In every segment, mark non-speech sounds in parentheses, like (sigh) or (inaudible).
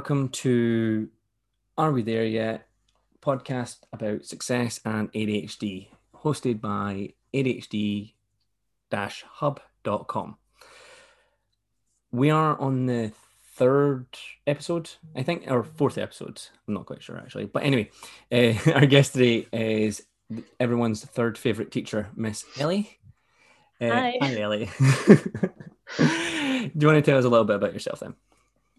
Welcome to Are We There Yet? podcast about success and ADHD, hosted by ADHD hub.com. We are on the third episode, I think, or fourth episode. I'm not quite sure actually. But anyway, (laughs) uh, our guest today is everyone's third favorite teacher, Miss Ellie. Uh, hi. Hi, Ellie. (laughs) Do you want to tell us a little bit about yourself then?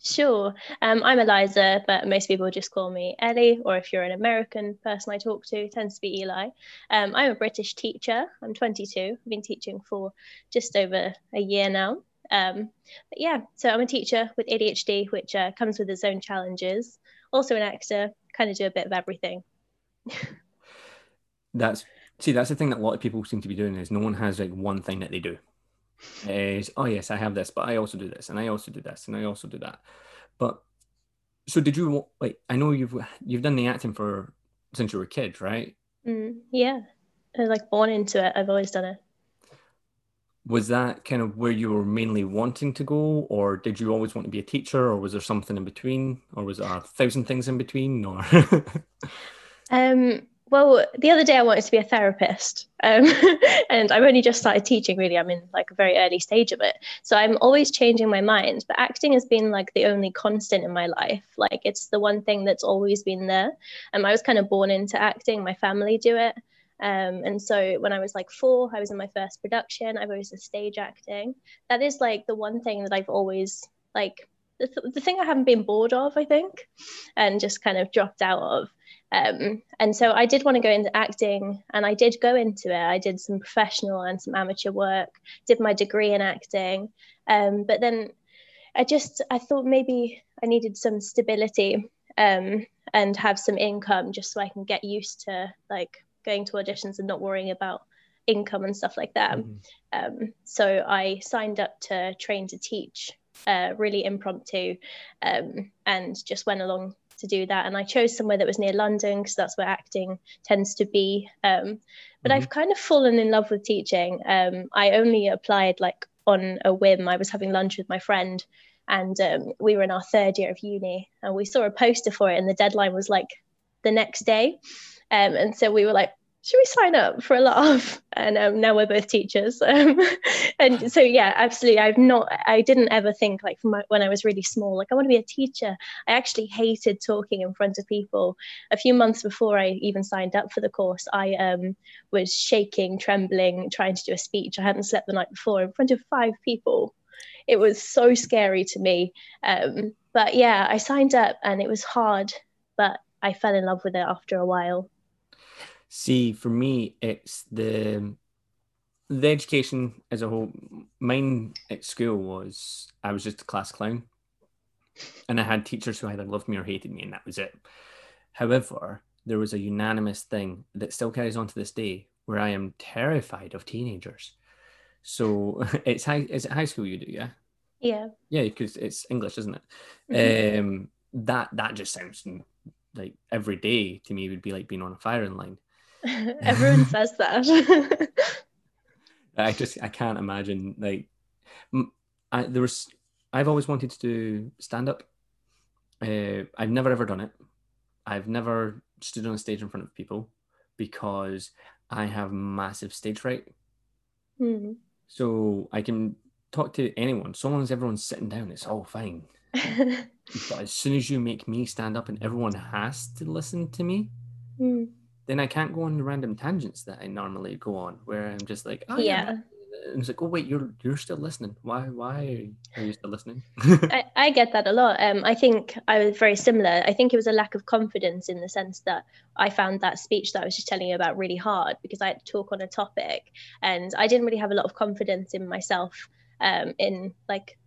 Sure. Um, I'm Eliza, but most people just call me Ellie, or if you're an American person I talk to, tends to be Eli. Um, I'm a British teacher. I'm 22. I've been teaching for just over a year now. Um, but yeah, so I'm a teacher with ADHD, which uh, comes with its own challenges. Also an actor, kind of do a bit of everything. (laughs) that's see, that's the thing that a lot of people seem to be doing is no one has like one thing that they do is oh yes i have this but i also do this and i also do this and i also do that. But so did you like i know you've you've done the acting for since you were a kid right? Mm, yeah. I was like born into it. I've always done it. Was that kind of where you were mainly wanting to go or did you always want to be a teacher or was there something in between or was there a thousand things in between or? (laughs) Um well, the other day I wanted to be a therapist, um, (laughs) and I've only just started teaching. Really, I'm in like a very early stage of it, so I'm always changing my mind. But acting has been like the only constant in my life. Like it's the one thing that's always been there. And um, I was kind of born into acting. My family do it, um, and so when I was like four, I was in my first production. I've always done stage acting. That is like the one thing that I've always like the, th- the thing I haven't been bored of, I think, and just kind of dropped out of. Um, and so I did want to go into acting, and I did go into it. I did some professional and some amateur work, did my degree in acting. Um, but then I just I thought maybe I needed some stability um, and have some income just so I can get used to like going to auditions and not worrying about income and stuff like that. Mm-hmm. Um, so I signed up to train to teach, uh, really impromptu, um, and just went along to do that. And I chose somewhere that was near London because that's where acting tends to be. Um, but mm-hmm. I've kind of fallen in love with teaching. Um, I only applied like on a whim. I was having lunch with my friend and um, we were in our third year of uni and we saw a poster for it and the deadline was like the next day. Um, and so we were like, should we sign up for a laugh? And um, now we're both teachers. Um, (laughs) and so, yeah, absolutely. I've not, I didn't ever think like my, when I was really small, like I want to be a teacher. I actually hated talking in front of people. A few months before I even signed up for the course, I um, was shaking, trembling, trying to do a speech. I hadn't slept the night before in front of five people. It was so scary to me. Um, but yeah, I signed up and it was hard, but I fell in love with it after a while. See, for me, it's the the education as a whole. Mine at school was I was just a class clown, and I had teachers who either loved me or hated me, and that was it. However, there was a unanimous thing that still carries on to this day, where I am terrified of teenagers. So (laughs) it's high. Is it high school you do? Yeah. Yeah. Yeah, because it's English, isn't it? Mm-hmm. Um, that that just sounds like every day to me would be like being on a firing line. (laughs) Everyone (laughs) says that. I just I can't imagine like I there was I've always wanted to do stand up. Uh, I've never ever done it. I've never stood on a stage in front of people because I have massive stage fright. Mm. So I can talk to anyone. So long as everyone's sitting down, it's all fine. (laughs) but as soon as you make me stand up and everyone has to listen to me, mm then I can't go on the random tangents that I normally go on, where I'm just like, oh, yeah. yeah. And it's like, oh wait, you're you're still listening. Why why are you still listening? I, (laughs) I get that a lot. Um, I think I was very similar. I think it was a lack of confidence in the sense that I found that speech that I was just telling you about really hard because I had to talk on a topic, and I didn't really have a lot of confidence in myself. Um, in like,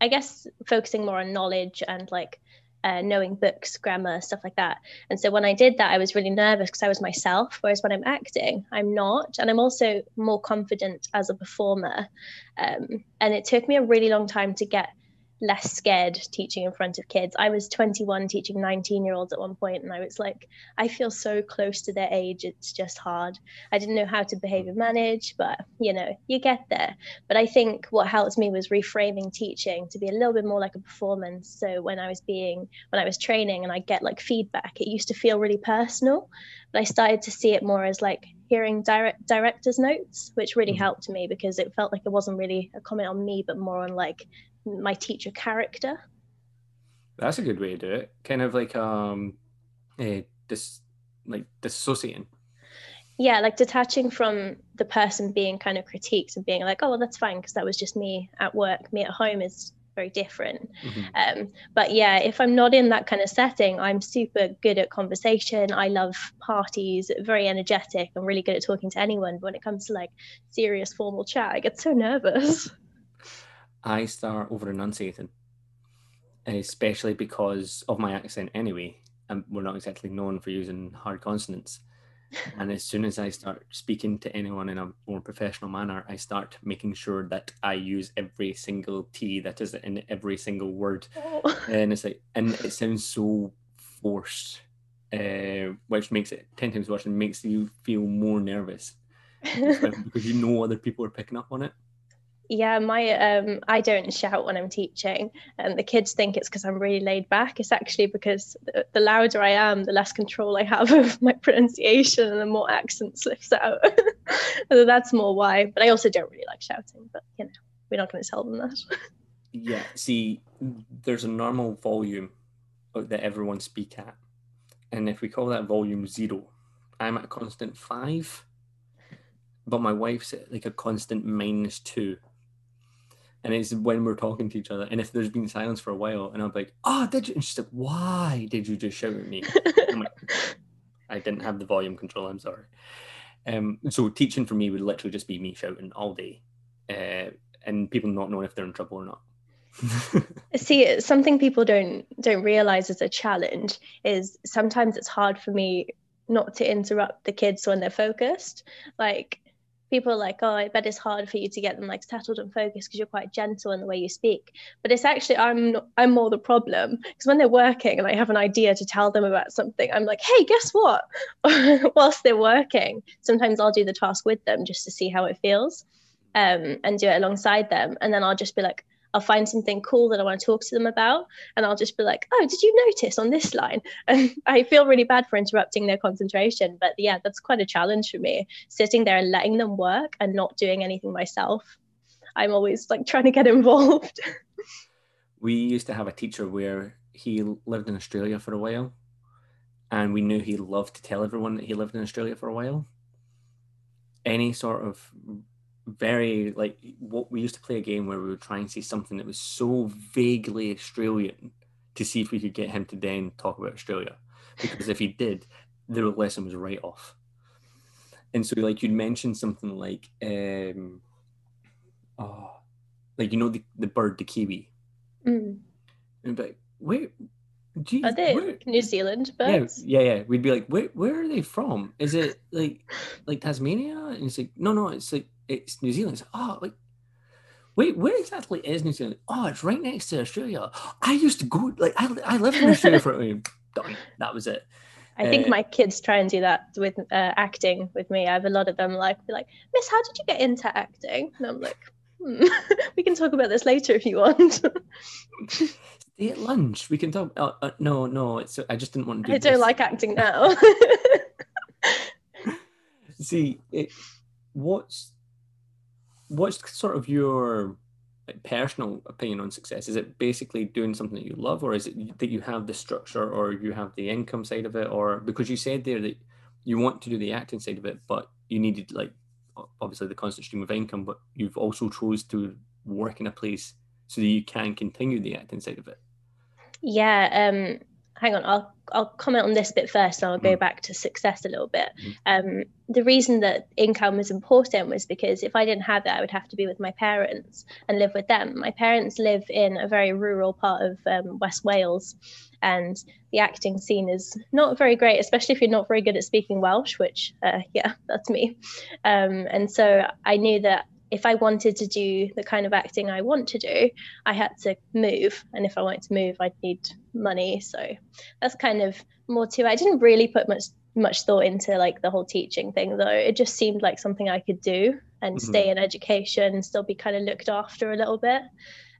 I guess focusing more on knowledge and like uh, knowing books, grammar, stuff like that. And so when I did that, I was really nervous because I was myself. Whereas when I'm acting, I'm not. And I'm also more confident as a performer. Um, and it took me a really long time to get less scared teaching in front of kids. I was 21 teaching 19 year olds at one point, and I was like, I feel so close to their age, it's just hard. I didn't know how to behave and manage, but you know, you get there. But I think what helped me was reframing teaching to be a little bit more like a performance. So when I was being, when I was training and I get like feedback, it used to feel really personal, but I started to see it more as like hearing direct director's notes, which really mm-hmm. helped me because it felt like it wasn't really a comment on me, but more on like my teacher character. That's a good way to do it. Kind of like um, a dis like dissociating. Yeah, like detaching from the person being kind of critiqued and being like, oh, well, that's fine because that was just me at work. Me at home is very different. Mm-hmm. Um, but yeah, if I'm not in that kind of setting, I'm super good at conversation. I love parties, very energetic. I'm really good at talking to anyone. But when it comes to like serious formal chat, I get so nervous. (laughs) I start over enunciating, especially because of my accent anyway. And we're not exactly known for using hard consonants. (laughs) and as soon as I start speaking to anyone in a more professional manner, I start making sure that I use every single T that is in every single word. Oh. And it's like, and it sounds so forced, uh, which makes it 10 times worse and makes you feel more nervous (laughs) because you know other people are picking up on it yeah my um i don't shout when i'm teaching and the kids think it's because i'm really laid back. It's actually because the, the, louder i am the less control i have (laughs) of my pronunciation and the more accent slips out. (laughs) So that's more why but i also don't really like shouting but you know we're not going to tell them that. Yeah see there's a normal volume that everyone speak at and if we call that volume zero i'm at a constant five but my wife's at like a constant minus two and it's when we're talking to each other, and if there's been silence for a while, and I'm like, "Oh, did you?" And she's like, "Why did you just shout at me?" like, I didn't have the volume control. I'm sorry. Um, so teaching for me would literally just be me shouting all day, uh, and people not knowing if they're in trouble or not. (laughs) See, something people don't don't realize as a challenge is sometimes it's hard for me not to interrupt the kids when they're focused. Like people are like, oh, I bet it's hard for you to get them like settled and focused because you're quite gentle in the way you speak. But it's actually I'm I'm more the problem because when they're working and I have an idea to tell them about something, I'm like, hey, guess what? (laughs) Whilst they're working, sometimes I'll do the task with them just to see how it feels, um, and do it alongside them, and then I'll just be like, I'll find something cool that I want to talk to them about, and I'll just be like, "Oh, did you notice on this line?" And (laughs) I feel really bad for interrupting their concentration, but yeah, that's quite a challenge for me, sitting there and letting them work and not doing anything myself. I'm always like trying to get (laughs) involved. we used to have a teacher where he lived in Australia for a while, and we knew he loved to tell everyone that he lived in Australia for a while. Any sort of very like what we used to play a game where we would try and say something that was so vaguely Australian to see if we could get him to then talk about Australia. Because if he did, the lesson was right off. And so like you'd mention something like um oh like you know the, the bird, the kiwi. Mm. And be like, where Geez, are they where, New Zealand birds? Yeah, yeah, yeah. We'd be like, where, where are they from? Is it like, like Tasmania? And it's like, no, no, it's like it's New Zealand. It's like, oh, like, wait, where exactly is New Zealand? Oh, it's right next to Australia. I used to go, like, I, I lived in Australia for, (laughs) I mean. That was it. I think uh, my kids try and do that with uh, acting with me. I have a lot of them like, be like, Miss, how did you get into acting? And I'm like, hmm, (laughs) we can talk about this later if you want. (laughs) Stay at lunch. We can talk. Uh, uh, no, no, it's. I just didn't want to. Do I don't like acting now. (laughs) See, it, what's what's sort of your personal opinion on success? Is it basically doing something that you love, or is it that you have the structure, or you have the income side of it, or because you said there that you want to do the acting side of it, but you needed like obviously the constant stream of income, but you've also chose to work in a place so that you can continue the acting side of it. Yeah, um, hang on, I'll I'll comment on this bit first, and I'll go mm. back to success a little bit. Mm. Um, the reason that income was important was because if I didn't have it, I would have to be with my parents and live with them. My parents live in a very rural part of um, West Wales, and the acting scene is not very great, especially if you're not very good at speaking Welsh, which, uh, yeah, (laughs) that's me. Um, and so I knew that if I wanted to do the kind of acting I want to do, I had to move. And if I wanted to move, I'd need money. So that's kind of more to. I didn't really put much much thought into like the whole teaching thing though. It just seemed like something I could do and mm-hmm. stay in education, still be kind of looked after a little bit.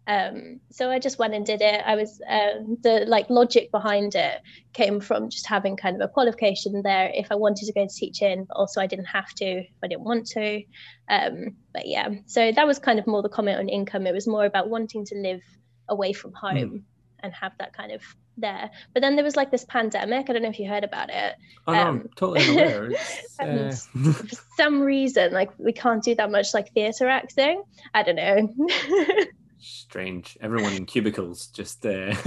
Um, so I just went and did it. I was uh, the like logic behind it came from just having kind of a qualification there. If I wanted to go to teaching, but also I didn't have to if I didn't want to. Um, but yeah, so that was kind of more the comment on income. It was more about wanting to live away from home mm. and have that kind of there. But then there was like this pandemic. I don't know if you heard about it. Oh, um, no, I'm um, totally aware. (laughs) (laughs) uh... for some reason, like we can't do that much like theatre acting. I don't know. (laughs) strange. Everyone in cubicles just there. (laughs)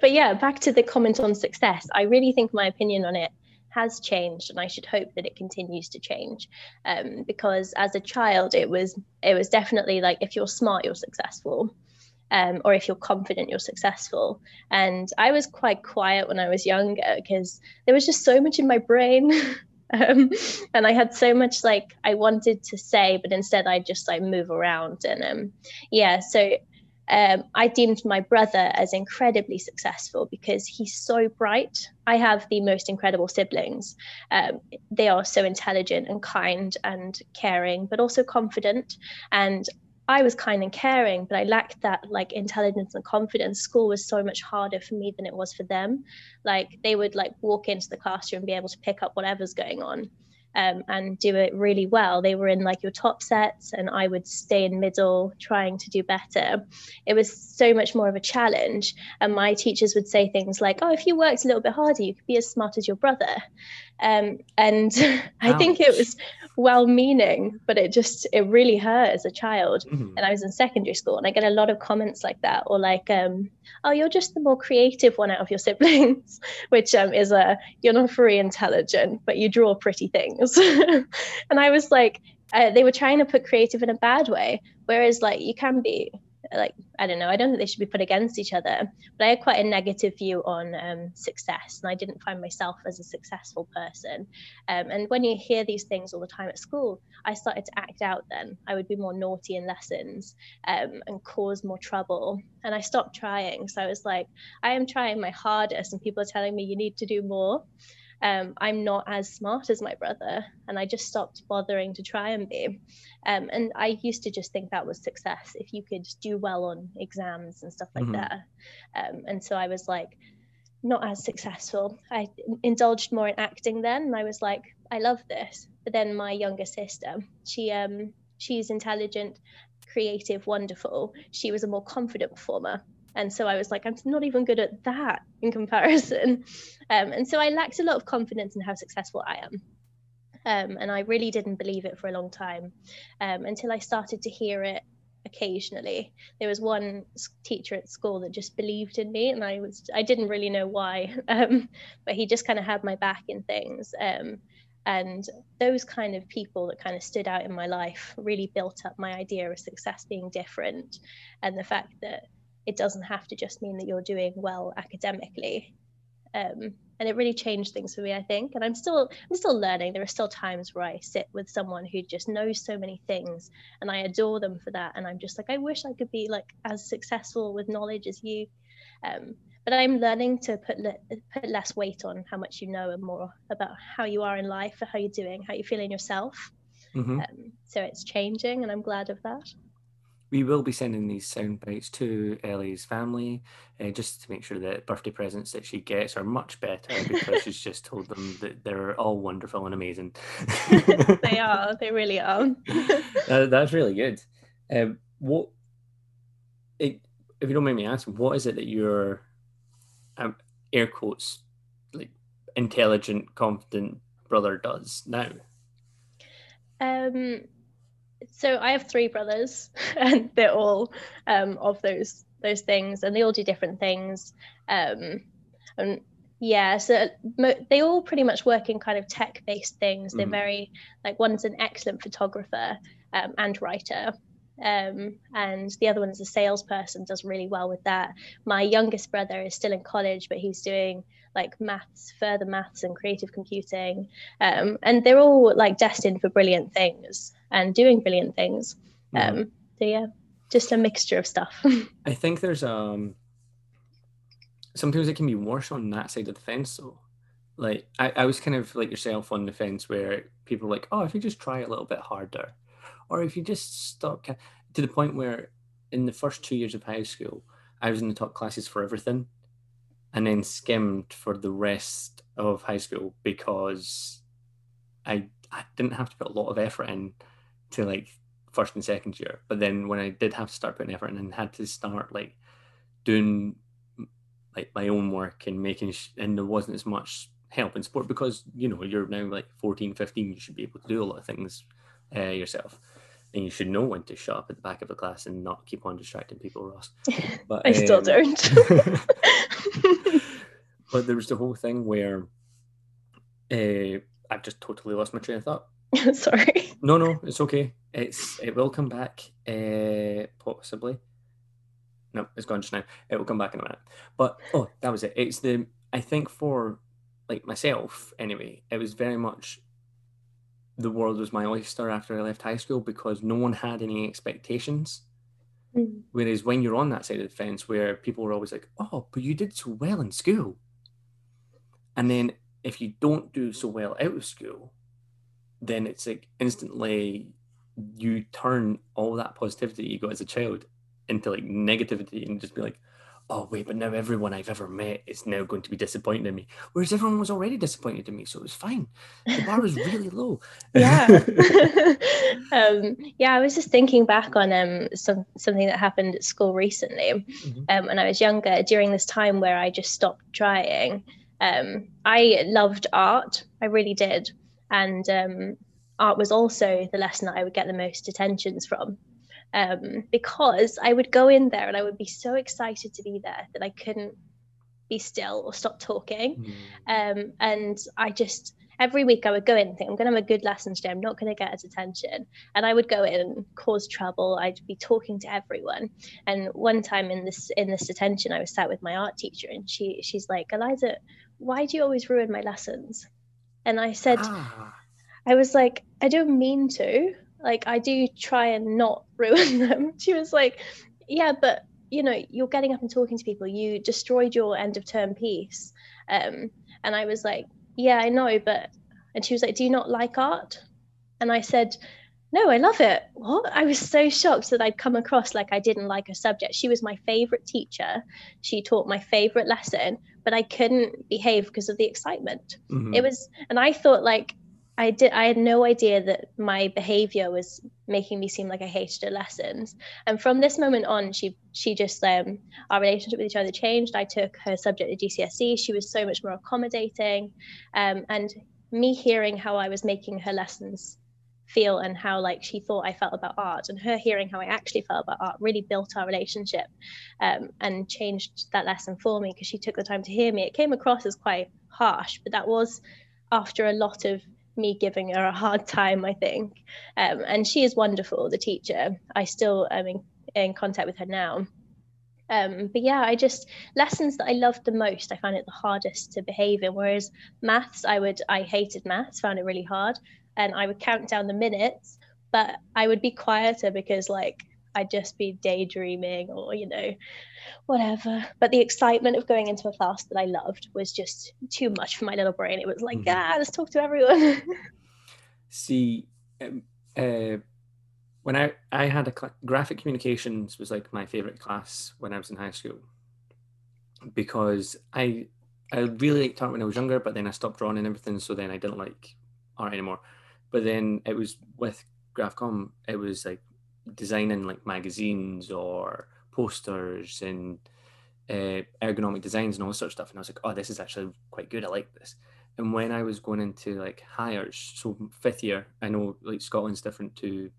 but yeah, back to the comment on success. I really think my opinion on it has changed, and I should hope that it continues to change. Um, because as a child, it was it was definitely like if you're smart, you're successful. Um, or if you're confident, you're successful. And I was quite quiet when I was younger because there was just so much in my brain. (laughs) um, (laughs) and I had so much like I wanted to say, but instead I just like move around and um, yeah. So um, I deemed my brother as incredibly successful because he's so bright. I have the most incredible siblings. Um, they are so intelligent and kind and caring, but also confident. And I was kind and caring, but I lacked that like intelligence and confidence. School was so much harder for me than it was for them. Like they would like walk into the classroom and be able to pick up whatever's going on um, and do it really well. They were in like your top sets, and I would stay in middle trying to do better. It was so much more of a challenge. And my teachers would say things like, Oh, if you worked a little bit harder, you could be as smart as your brother. Um, and (laughs) I think it was well meaning, but it just, it really hurt as a child. Mm-hmm. And I was in secondary school, and I get a lot of comments like that, or like, um, oh, you're just the more creative one out of your (laughs) siblings, which um, is a you're not very intelligent, but you draw pretty things. (laughs) and I was like, uh, they were trying to put creative in a bad way, whereas like you can be like I don't know. I don't think they should be put against each other. But I had quite a negative view on um, success, and I didn't find myself as a successful person. Um, and when you hear these things all the time at school, I started to act out. Then I would be more naughty in lessons um, and cause more trouble. And I stopped trying. So I was like, I am trying my hardest, and people are telling me you need to do more um, I'm not as smart as my brother. And I just stopped bothering to try and be. Um, and I used to just think that was success if you could do well on exams and stuff like mm-hmm. that. Um, and so I was like, not as successful. I indulged more in acting then, and I was like, I love this. But then my younger sister, she um she's intelligent, creative, wonderful. She was a more confident performer, and so I was like, I'm not even good at that in comparison. (laughs) Um, and so I lacked a lot of confidence in how successful I am. Um, and I really didn't believe it for a long time um, until I started to hear it occasionally. There was one teacher at school that just believed in me, and I was I didn't really know why, (laughs) um, but he just kind of had my back in things. Um, and those kind of people that kind of stood out in my life really built up my idea of success being different, and the fact that it doesn't have to just mean that you're doing well academically. Um, and it really changed things for me, I think. And I'm still I'm still learning. There are still times where I sit with someone who just knows so many things, and I adore them for that. And I'm just like, I wish I could be like as successful with knowledge as you. Um, but I'm learning to put le- put less weight on how much you know and more about how you are in life, or how you're doing, how you feel in yourself. Mm-hmm. Um, so it's changing, and I'm glad of that we will be sending these sound bites to Ellie's family uh, just to make sure that birthday presents that she gets are much better because she's just told them that they're all wonderful and amazing. (laughs) they (laughs) are. They really are. (laughs) uh, that's really good. Um, what, it, if you don't mind me asking, what is it that your um, air quotes like intelligent, confident brother does now? Um, so I have three brothers, (laughs) and they're all um, of those those things, and they all do different things. Um, and yeah, so mo- they all pretty much work in kind of tech based things. They're mm. very like one's an excellent photographer um, and writer. um, and the other one is a salesperson, does really well with that. My youngest brother is still in college, but he's doing like maths, further maths, and creative computing, um, and they're all like destined for brilliant things and doing brilliant things. Mm. Um, so yeah, just a mixture of stuff. (laughs) I think there's um sometimes it can be worse on that side of the fence though. Like I, I was kind of like yourself on the fence where people are like, oh, if you just try a little bit harder, or if you just stop to the point where in the first two years of high school, I was in the top classes for everything, and then skimmed for the rest of high school because I I didn't have to put a lot of effort in to like first and second year. But then when I did have to start putting effort in and had to start like doing like my own work and making sh- and there wasn't as much help in sport because you know you're now like 14 15 you should be able to do a lot of things uh, yourself. And you should know when to shut up at the back of a class and not keep on distracting people ross. (laughs) But i um, still don't (laughs) (laughs) but there was the whole thing where uh, i've just totally lost my train of thought (laughs) sorry no no it's okay it's it will come back uh, possibly no, it's gone just now. It will come back in a minute. But oh, that was it. It's the I think for like myself anyway, it was very much the world was my oyster after I left high school because no one had any expectations. Mm. Whereas when you're on that side of the fence where people were always like, Oh, but you did so well in school. And then if you don't do so well out of school, then it's like instantly you turn all that positivity you got as a child into like negativity and just be like, oh wait, but now everyone I've ever met is now going to be disappointed in me. Whereas everyone was already disappointed in me, so it was fine. The bar was really low. yeah. (laughs) (laughs) um, yeah, I was just thinking back on um some something that happened at school recently. Mm-hmm. Um, when I was younger, during this time where I just stopped trying. Um, I loved art. I really did. And um, art was also the lesson that I would get the most attentions from um, because I would go in there and I would be so excited to be there that I couldn't be still or stop talking. Mm. Um, and I just, every week I would go in and think, I'm going to have a good lesson today. I'm not going to get his attention. And I would go in and cause trouble. I'd be talking to everyone. And one time in this, in this detention, I was sat with my art teacher and she, she's like, Eliza, why do you always ruin my lessons? And I said, ah. I was like, I don't mean to like I do try and not (laughs) ruin them. She was like, yeah, but you know, you're getting up and talking to people. You destroyed your end of term piece. Um, and I was like, yeah, I know, but and she was like, do you not like art? And I said, no, I love it. What? I was so shocked that I'd come across like I didn't like a subject. She was my favorite teacher. She taught my favorite lesson, but I couldn't behave because of the excitement. Mm-hmm. It was, and I thought like I did I had no idea that my behavior was making me seem like I hated her lessons. And from this moment on, she she just um our relationship with each other changed. I took her subject to GCSE. She was so much more accommodating. Um, and me hearing how I was making her lessons feel and how like she thought I felt about art and her hearing how I actually felt about art really built our relationship um, and changed that lesson for me because she took the time to hear me. It came across as quite harsh, but that was after a lot of me giving her a hard (laughs) time, I think. Um, and she is wonderful, the teacher. I still am in, in contact with her now. Um, but yeah, I just lessons that I loved the most, I found it the hardest to behave in. Whereas maths, I would I hated maths, found it really hard, and I would count down the minutes, but I would be quieter because like I'd just be daydreaming or you know whatever. But the excitement of going into a class that I loved was just too much for my little brain. It was like, mm-hmm. ah, let's talk to everyone. (laughs) See, um, uh, when I I had a cl- graphic communications was like my favorite class when I was in high school because I I really liked art when I was younger, but then I stopped drawing and everything, so then I didn't like art anymore. But then it was with Graphcom, it was like designing like magazines or posters and uh, ergonomic designs and all sort of stuff. And I was like, oh, this is actually quite good. I like this. And when I was going into like Highers, so fifth year, I know like Scotland's different to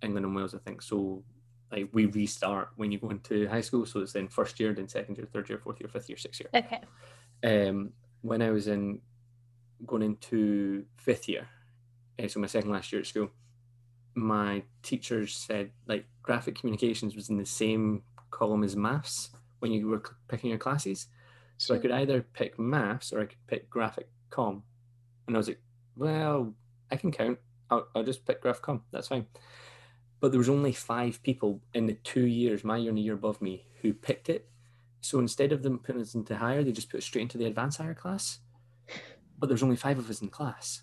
England and Wales, I think. So like we restart when you go into high school. So it's then first year, then second year, third year, fourth year, fifth year, sixth year. Okay. Um, when I was in going into fifth year, so my second last year at school, my teachers said like graphic communications was in the same column as maths when you were picking your classes. So I could either pick maths or I could pick graphic com. And I was like, well, I can count. I'll, I'll just pick graphic com. That's fine. But there was only five people in the two years, my year and the year above me, who picked it. So instead of them putting us into higher, they just put us straight into the advanced higher class. But there's only five of us in class,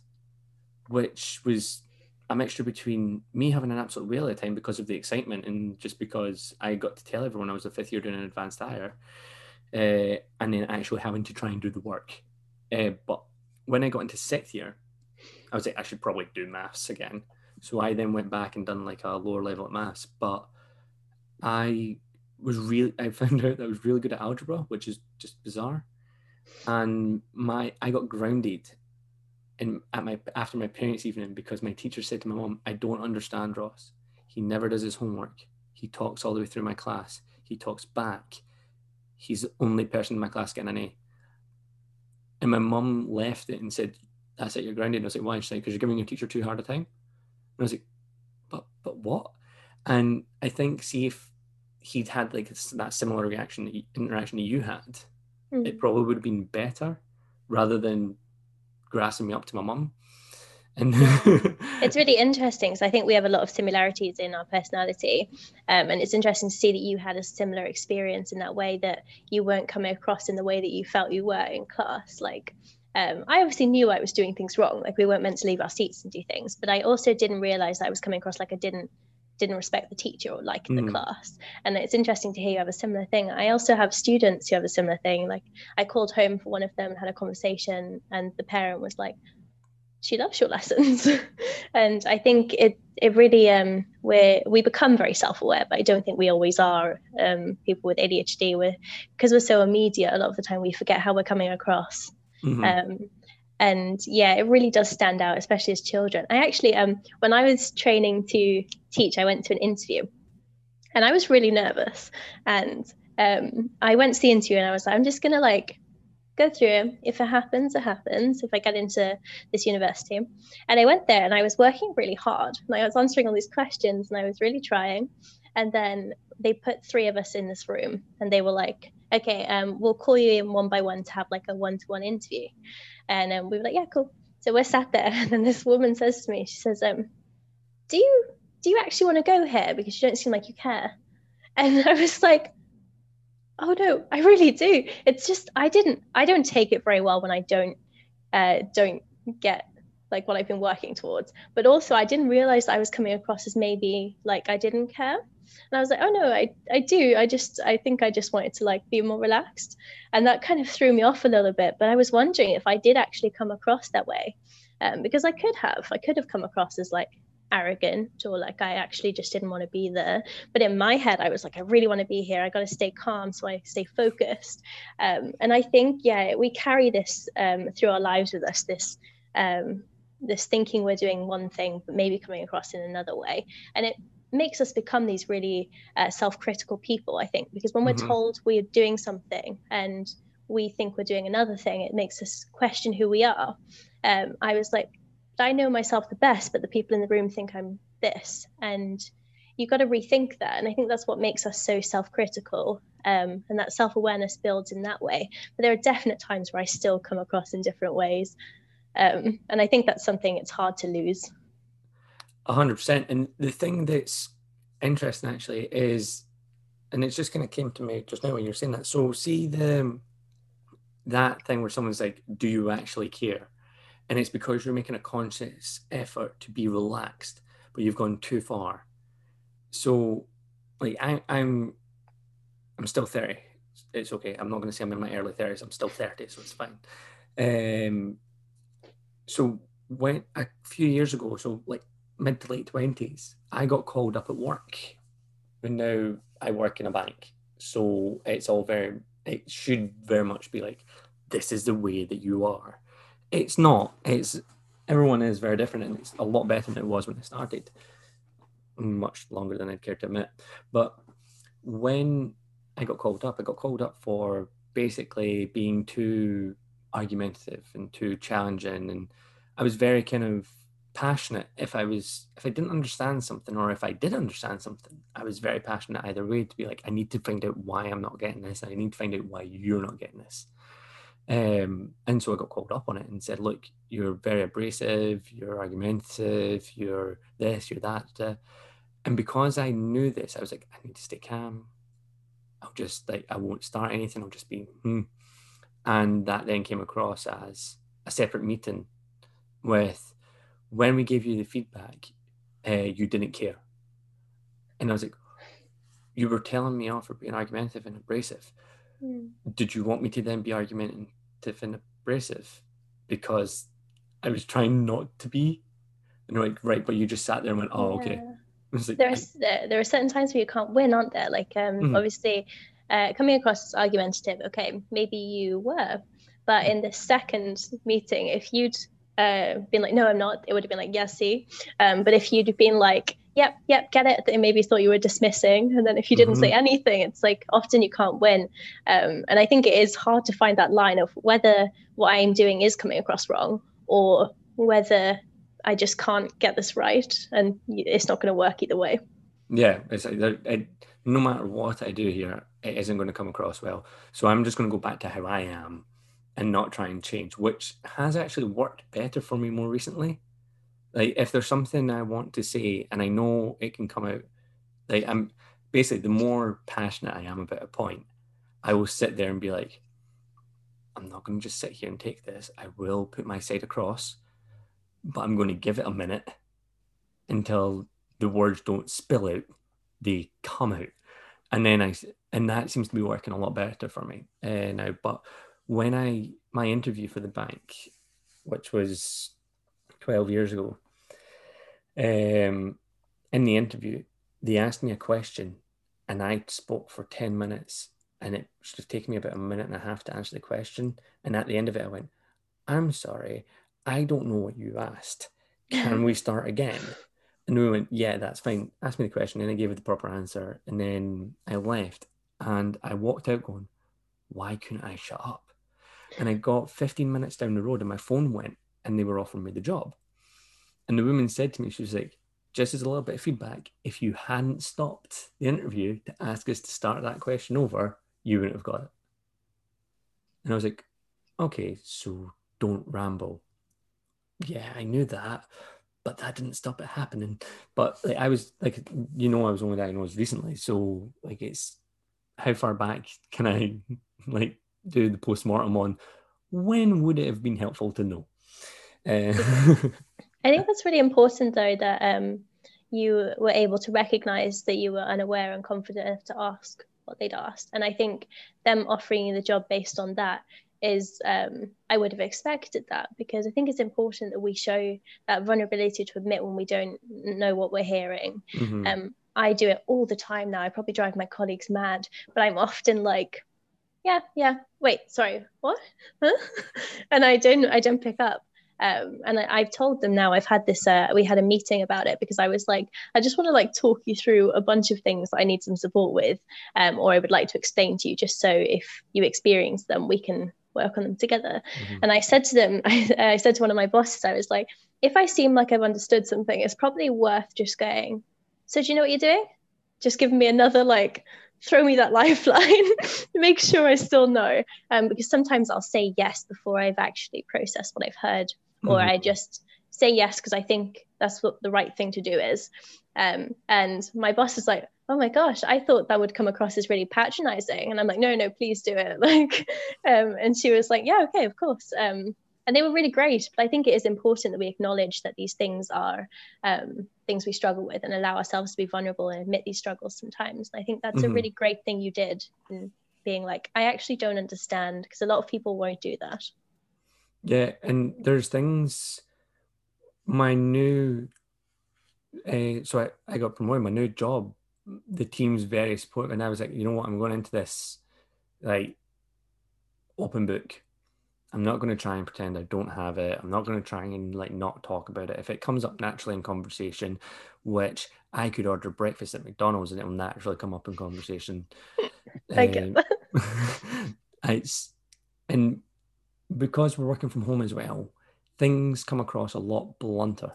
which was a mixture between me having an absolute whale of a time because of the excitement and just because I got to tell everyone I was a fifth year doing an advanced higher, uh, and then actually having to try and do the work. Uh, but when I got into sixth year, I was like, I should probably do maths again. So I then went back and done like a lower level at maths, but I was really I (laughs) found out that I was really good at algebra, which is just bizarre. And my I got grounded in at my after my parents' evening because my teacher said to my mom, I don't understand Ross. He never does his homework. He talks all the way through my class. He talks back. He's the only person in my class getting an A. And my mum left it and said, That's it, you're grounded. And I was like, Why? She's like, Because you're giving your teacher too hard a time. And I was like, But but what? And I think see if he'd had like that similar reaction interaction that you had, mm. it probably would have been better rather than grassing me up to my mum. And (laughs) it's really interesting because I think we have a lot of similarities in our personality, um, and it's interesting to see that you had a similar experience in that way that you weren't coming across in the way that you felt you were in class. Like, um, I obviously knew I was doing things wrong, like we weren't meant to leave our seats and do things, but I also didn't realize that I was coming across like I didn't didn't respect the teacher or like mm. the class. And it's interesting to hear you have a similar thing. I also have students who have a similar thing. Like I called home for one of them, and had a conversation, and the parent was like, she loves your (laughs) lessons. (laughs) and I think it it really um we we become very self-aware, but I don't think we always are. Um, people with ADHD, we because we're so immediate, a lot of the time we forget how we're coming across. Mm-hmm. Um, and yeah it really does stand out especially as children. I actually um when i was training to teach i went to an interview and i was really nervous. And um i went to the interview and i was like i'm just gonna like go through it. If it happens it happens. If i get into this university. And i went there and i was working really hard and i was answering all these questions and i was really trying and then they put three of us in this room and they were like okay um, we'll call you in one by one to have like a one-to-one interview and um, we were like, yeah, cool. So we're sat there, (laughs) and then this woman says to me, she says, um, do you do you actually want to go here because you don't seem like you care? And (laughs) I was like, oh no, I really do. It's just I didn't I don't take it very well when I don't uh, don't get like what I've been working towards. But also I didn't realize I was coming across as maybe like I didn't care and i was like oh no i i do i just i think i just wanted to like be more relaxed and that kind of threw me off a little bit but i was wondering if i did actually come across that way um, because i could have i could have come across as like arrogant or like I actually just didn't want to be there. But in my head, I was like, I really want to be here. I got to stay calm so I stay focused. Um, and I think, yeah, we carry this um, through our lives with us. This um, this thinking we're doing one thing, but maybe coming across in another way. And it makes us become these really uh, self-critical people i think because when we're mm-hmm. told we're doing something and we think we're doing another thing it makes us question who we are. Um, i was like i know myself the best but the people in the room think i'm this. And you've got to rethink that and i think that's what makes us so self-critical. Um, and that self-awareness builds in that way. But there are definite times where i still come across in different ways. Um, and i think that's something it's hard to lose hundred percent. And the thing that's interesting actually is, and it's just kind of came to me just now when you're saying that. So see the that thing where someone's like, "Do you actually care?" And it's because you're making a conscious effort to be relaxed, but you've gone too far. So, like, I, I'm, I'm still thirty. It's okay. I'm not going to say I'm in my early thirties. I'm still thirty, so it's fine. Um, so when a few years ago, so like mid to late 20s, I got called up at work. And now I work in a bank. So it's all very, it should very much be like, this is the way that you are. It's not. It's, everyone is very different and it's a lot better than it was when I started. Much longer than I'd care to admit. But when I got called up, I got called up for basically being too argumentative and too challenging. And I was very kind of passionate if I was if I didn't understand something or if I did understand something, I was very passionate either way to be like, I need to find out why I'm not getting this. I need to find out why you're not getting this. Um, and so I got called up on it and said, look, you're very abrasive, you're argumentative, you're this, you're that. And because I knew this, I was like, I need to stay calm. I'll just like I won't start anything, I'll just be hmm. And that then came across as a separate meeting with when we gave you the feedback, uh, you didn't care. And I was like, you were telling me off for being argumentative and abrasive. Mm. Did you want me to then be argumentative and abrasive? Because I was trying not to be. And you're like, right, but you just sat there and went, oh, yeah. okay. Like, There's there, there are certain times where you can't win, aren't there? Like um, mm-hmm. obviously, uh, coming across as argumentative. Okay, maybe you were, but in the second meeting, if you'd uh, been like, no, I'm not, it would have been like, yes, see. Um, but if you'd been like, yep, yep, get it, they maybe thought you were dismissing. And then if you didn't mm-hmm. say anything, it's like often you can't win. Um, and I think it is hard to find that line of whether what I'm doing is coming across wrong or whether I just can't get this right and it's not going to work either way. Yeah, it's like it, no matter what I do here, it isn't going to come across well. So I'm just going to go back to how I am and not try and change, which has actually worked better for me more recently. Like if there's something I want to say and I know it can come out, like I'm basically the more passionate I am about a point, I will sit there and be like, I'm not going to just sit here and take this. I will put my side across, but I'm going to give it a minute until the words don't spill out, they come out. And then I, and that seems to be working a lot better for me uh, now. But when I my interview for the bank, which was twelve years ago, um, in the interview they asked me a question, and I spoke for ten minutes, and it should have taken me about a minute and a half to answer the question. And at the end of it, I went, "I'm sorry, I don't know what you asked. Can we start again?" And we went, "Yeah, that's fine. Ask me the question." And I gave it the proper answer, and then I left, and I walked out going, "Why couldn't I shut up?" And I got 15 minutes down the road and my phone went and they were offering me the job. And the woman said to me, she was like, just as a little bit of feedback, if you hadn't stopped the interview to ask us to start that question over, you wouldn't have got it. And I was like, okay, so don't ramble. Yeah, I knew that, but that didn't stop it happening. But like, I was like, you know, I was only diagnosed recently, so like, it's how far back can I (laughs) like do the post mortem on, when would it have been helpful to know? Uh, (laughs) I think that's really important, though, that um, you were able to recognize that you were unaware and confident enough to ask what they'd asked. And I think them offering you the job based on that is um, I would have expected that because I think it's important that we show that vulnerability to admit when we don't know what we're hearing. Mm-hmm. Um, I do it all the time now. I probably drive my colleagues mad, but I'm often like, yeah, yeah. Wait, sorry, what? Huh? (laughs) and I don't, I don't pick up. Um, and I, have told them now. I've had this. Uh, we had a meeting about it because I was like, I just want to like talk you through a bunch of things that I need some support with, um, or I would like to explain to you, just so if you experience them, we can work on them together. Mm-hmm. And I said to them, (laughs) I, I said to one of my bosses, I was like, if I seem like I've understood something, it's probably worth just going. So do you know what you're doing? Just giving me another like throw me that (laughs) lifeline make sure i still know um, because sometimes i'll say yes before i've actually processed what i've heard mm-hmm. or i just say yes because i think that's what the right thing to do is. Um, and my boss is like oh my gosh i thought that would come across as really patronizing. And i'm like no no please do it. (laughs) Like um, and she was like yeah okay of course. Um, and they were really great. But I think it is important that we acknowledge that these things are um, things we struggle with and allow ourselves to be vulnerable and admit these struggles sometimes. And I think that's mm-hmm. a really great thing you did in being like, I actually don't understand because a lot of people won't do that. Yeah, and there's things. My new, uh, so I, I got promoted. My new job, the team's very supportive, and I was like, you know what, I'm going into this like open book I'm not going to try and pretend I don't have it. I'm not going to try and like not talk about it. If it comes up naturally in conversation, which I could order breakfast at McDonald's and it will naturally come up in conversation. (laughs) I get um, that. (laughs) it's and because we're working from home as well, things come across a lot blunter.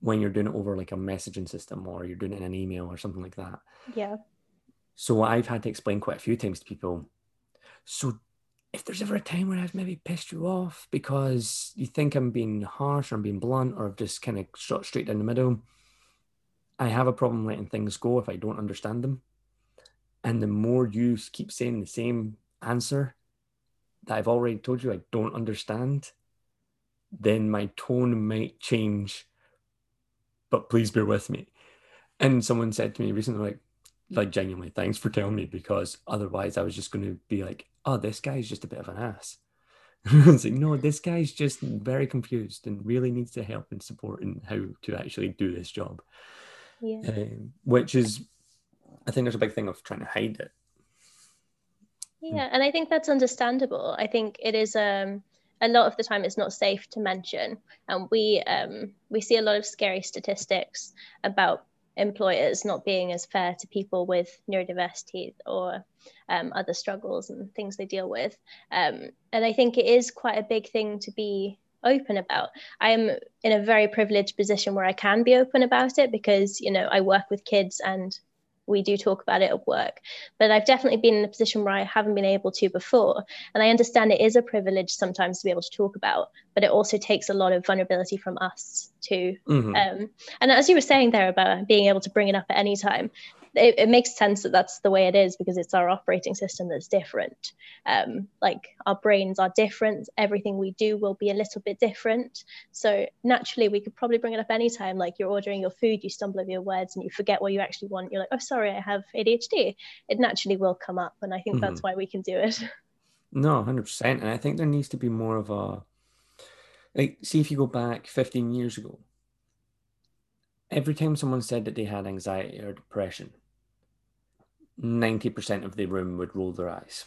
when you're doing it over like a messaging system or you're doing it in an email or something like that. Yeah. So I've had to explain quite a few times to people. So if there's ever a time where I've maybe pissed you off because you think I'm being harsh or I'm being blunt or I've just kind of shot straight down the middle, I have a problem letting things go if I don't understand them. And the more you keep saying the same answer that I've already told you I don't understand, then my tone might change. But please bear with me. And someone said to me recently, like, like genuinely, thanks for telling me because otherwise I was just going to be like, oh, this guy's just a bit of an ass. (laughs) it's like, no, this guy's just very confused and really needs the help and support in how to actually do this job. Yeah. Um, which is, I think there's a big thing of trying to hide it. Yeah, and I think that's understandable. I think it is um a lot of the time it's not safe to mention, and we um we see a lot of scary statistics about employers not being as fair to people with neurodiversity or um, other struggles and things they deal with. Um, and I think it is quite a big thing to be open about. I am in a very privileged position where I can be open about it because, you know, I work with kids and we do talk about it at work. But I've definitely been in a position where I haven't been able to before. And I understand it is a privilege sometimes to be able to talk about, but it also takes a lot of vulnerability from us too. Mm-hmm. Um, and as you were saying there about being able to bring it up at any time, it, it, makes sense that that's the way it is because it's our operating system that's different. Um, like our brains are different. Everything we do will be a little bit different. So naturally, we could probably bring it up anytime. Like you're ordering your food, you stumble over your words and you forget what you actually want. You're like, oh, sorry, I have ADHD. It naturally will come up. And I think mm-hmm. that's why we can do it. (laughs) No, 100%. And I think there needs to be more of a, like, see if you go back 15 years ago, every time someone said that they had anxiety or depression, 90% of the room would roll their eyes.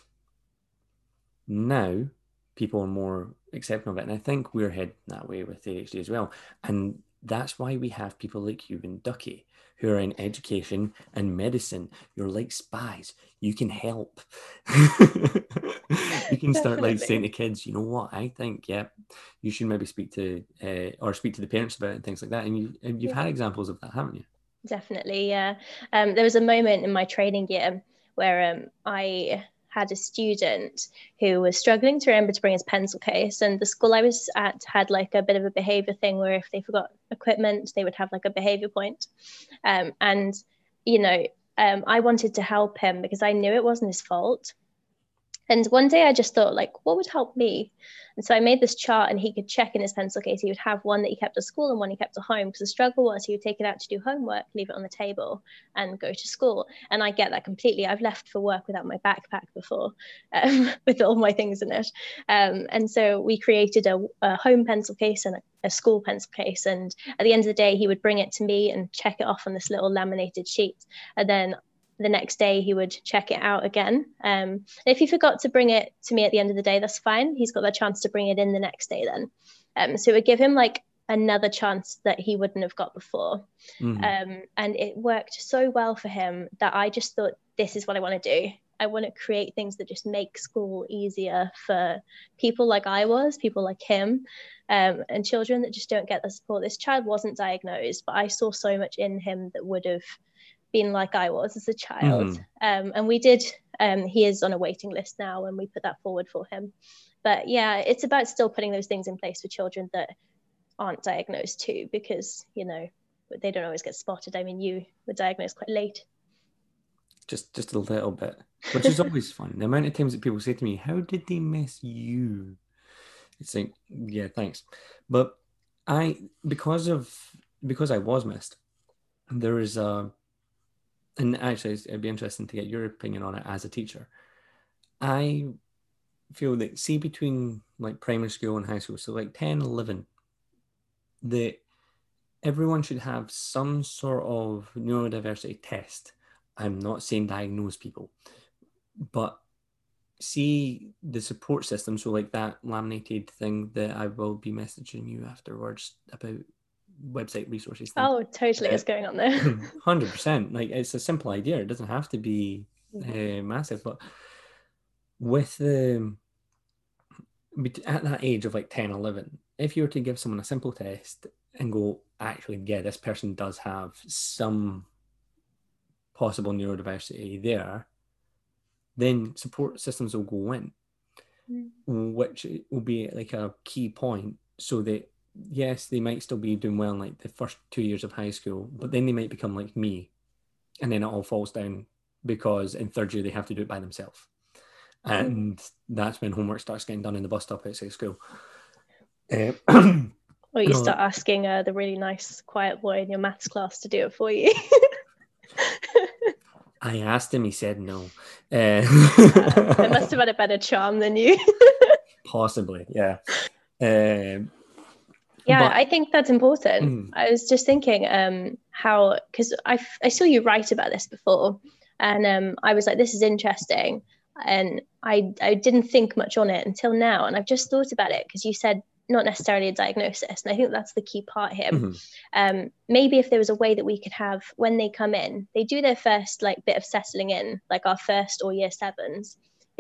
Now, people are more accepting of it. And I think we're heading that way with ADHD as well. And that's why we have people like you and Ducky who are in education and medicine. You're like spies. You can help. (laughs) you can start like saying to kids, you know what? I think, yeah, you should maybe speak to uh, or speak to the parents about it and things like that. And you you've yeah. had examples of that, haven't you? Definitely, yeah. Um, there was a moment in my training year where um, I had a student who was struggling to remember to bring his pencil case. And the school I was at had like a bit of a behavior thing where if they forgot equipment, they would have like a behavior point. Um, and, you know, um, I wanted to help him because I knew it wasn't his fault. And one day I just thought, like, what would help me? And so I made this chart and he could check in his pencil case. He would have one that he kept at school and one he kept at home. Because the struggle was he would take it out to do homework, leave it on the table, and go to school. And I get that completely. I've left for work without my backpack before, (laughs) um, with all my things in it. Um, and so we created a, a home pencil case and a, a school pencil case. And at the end of the day, he would bring it to me and check it off on this little laminated sheet. And then the next day he would check it out again. Um, if he forgot to bring it to me at the end of the day, that's fine. He's got the chance to bring it in the next day then. Um, so it would give him like another chance that he wouldn't have got before. Mm-hmm. Um, and it worked so well for him that I just thought, this is what I want to do. I want to create things that just make school easier for people like I was, people like him, um, and children that just don't get the support. This child wasn't diagnosed, but I saw so much in him that would have been like I was as a child. Mm-hmm. Um, and we did, um, he is on a waiting list now, and we put that forward for him. But yeah, it's about still putting those things in place for children that aren't diagnosed too, because, you know, they don't always get spotted. I mean, you were diagnosed quite late. Just, just a little bit, which is always (laughs) fun. The amount of times that people say to me, "How did they miss you?" It's like, yeah, thanks. But I, because of because I was missed, there is a and actually it'd be interesting to get your opinion on it as a teacher. I feel that see between like primary school and high school so like 10 11 that everyone should have some sort of neurodiversity test. I'm not saying diagnose people but see the support system so like that laminated thing that i will be messaging you afterwards about website resources. Thing. Oh, totally. Uh, What's going on there? (laughs) (laughs) Hundred percent. Like it's a simple idea. It doesn't have to be uh, massive, but with the at that age of like 10, 11, if you were to give someone a simple test and go, actually, yeah, this person does have some possible neurodiversity there, then support systems will go in, mm. which will be like a key point so that yes, they might still be doing well in like the first two years of high school, but then they might become like me. And then it all falls down because in third year they have to do it by themselves. Mm. And that's when homework starts getting done in the bus stop outside school. Uh, or you (clears throat) start asking uh, the really nice, quiet boy in your maths class to do it for you. (laughs) (laughs) I asked him, he said no. (laughs) Uh, I must have had a better charm than you. Possibly, yeah. Um, yeah, but, I think that's important. Mm. I was just thinking um, how, because I, I saw you write about this before, and um, I was like, this is interesting. And I, I didn't think much on it until now. And I've just thought about it because you said not necessarily a diagnosis. And I think that's the key part here. Mm-hmm. Um, maybe if there was a way that we could have when they come in, they do their first like bit of settling in, like our first or year sevens,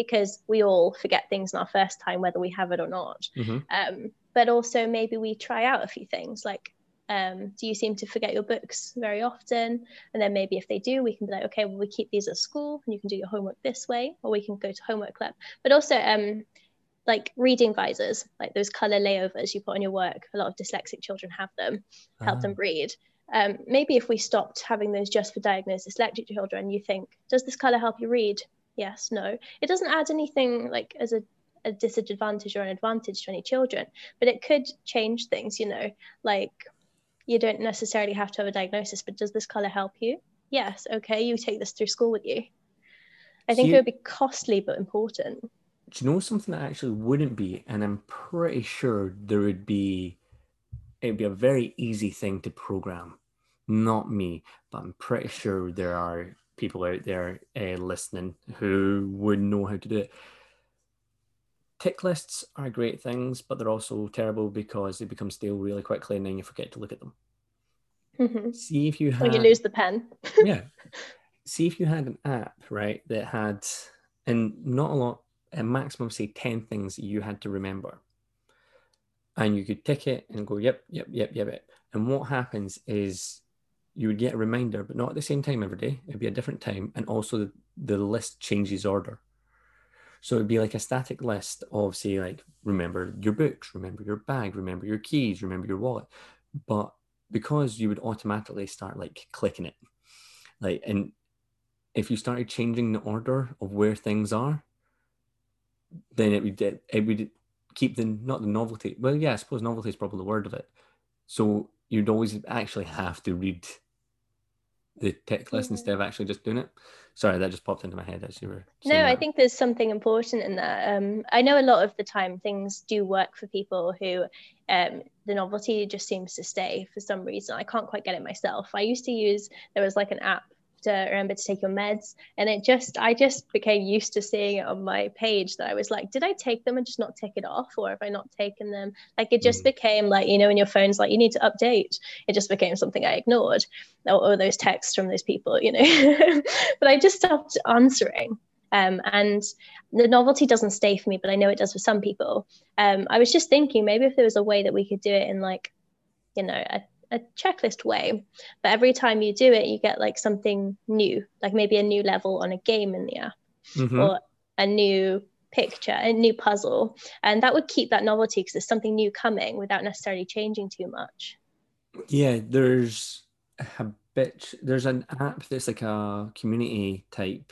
because we all forget things in our first time, whether we have it or not. Mm-hmm. Um, but also maybe we try out a few things like um, do you seem to forget your books very often? And then maybe if they do, we can be like, okay, well, we keep these at school and you can do your homework this way, or we can go to homework club. But also, um, like reading visors, like those color layovers you put on your work. A lot of dyslexic children have them, help them ah. read. Um, maybe if we stopped having those just for diagnosed dyslexic children, you think, does this color help you read? Yes, no. It doesn't add anything like as a, a disadvantage or an advantage to any children, but it could change things, you know, like you don't necessarily have to have a diagnosis, but does this color help you? Yes, okay, you take this through school with you. I think you, it would be costly but important do you know something that actually wouldn't be? And I'm pretty sure there would be, it'd be a very easy thing to program. Not me, but I'm pretty sure there are people out there uh, listening who would know how to do it. Tick lists are great things, but they're also terrible because they become stale really quickly and then you forget to look at them. Mm-hmm. See if you had. Or you lose the pen. (laughs) yeah. See if you had an app, right, that had, and not a lot a maximum say 10 things you had to remember. And you could tick it and go, yep, yep, yep, yep, yep. And what happens is you would get a reminder, but not at the same time every day. It'd be a different time. And also the, the list changes order. So it'd be like a static list of say like remember your books, remember your bag, remember your keys, remember your wallet. But because you would automatically start like clicking it, like and if you started changing the order of where things are, then it would it would keep the not the novelty. Well, yeah, I suppose novelty is probably the word of it. So you'd always actually have to read the tech list instead of actually just doing it. Sorry, that just popped into my head as you were. No, that. I think there's something important in that. Um, I know a lot of the time things do work for people who um, the novelty just seems to stay for some reason. I can't quite get it myself. I used to use there was like an app to remember to take your meds. And it just, I just became used to seeing it on my page that I was like, did I take them and just not tick it off? Or have I not taken them? Like it just mm. became like, you know, when your phone's like, you need to update, it just became something I ignored. Or, or those texts from those people, you know. (laughs) but I just stopped answering. Um, and the novelty doesn't stay for me, but I know it does for some people. Um, I was just thinking maybe if there was a way that we could do it in like, you know, a a checklist way but every time you do it you get like something new like maybe a new level on a game in the app mm-hmm. or a new picture a new puzzle and that would keep that novelty because there's something new coming without necessarily changing too much yeah there's a bit there's an app that's like a community type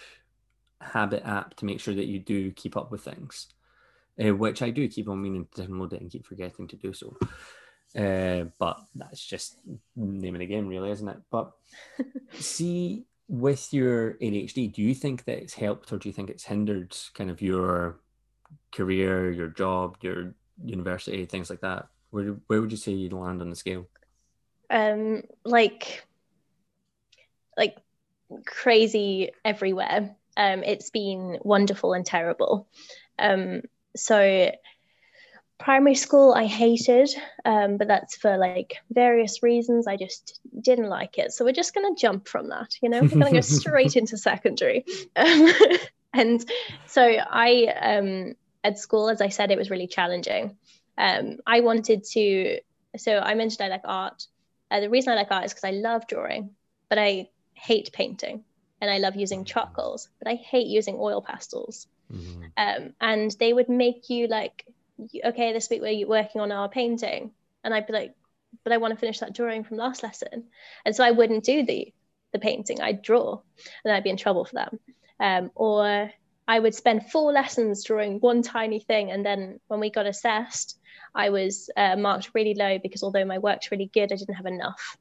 habit app to make sure that you do keep up with things uh, which i do keep on meaning to download it and keep forgetting to do so uh, but that's just name of the game, really, isn't it? But (laughs) see, with your ADHD, do you think that it's helped or do you think it's hindered kind of your career, your job, your university, things like that? Where, where would you say you'd land on the scale? Um, like, like crazy everywhere. Um, it's been wonderful and terrible. Um, so primary school I hated, um, but that's for like various reasons. I just didn't like it. So we're just going to jump from that, you know, we're going to go (laughs) straight into secondary. (laughs) Um, and so I, um, at school, as I said, it was really challenging. Um, I wanted to, so I mentioned I like art. Uh, the reason I like art is because I love drawing, but I hate painting and I love using charcoals, but I hate using oil pastels. Mm-hmm. Um, and they would make you like, okay, this week we're working on our painting. And I'd be like, but I want to finish that drawing from last lesson. And so I wouldn't do the the painting, I'd draw and I'd be in trouble for that. Um, or I would spend four lessons drawing one tiny thing. And then when we got assessed, I was uh, marked really low because although my work's really good, I didn't have enough.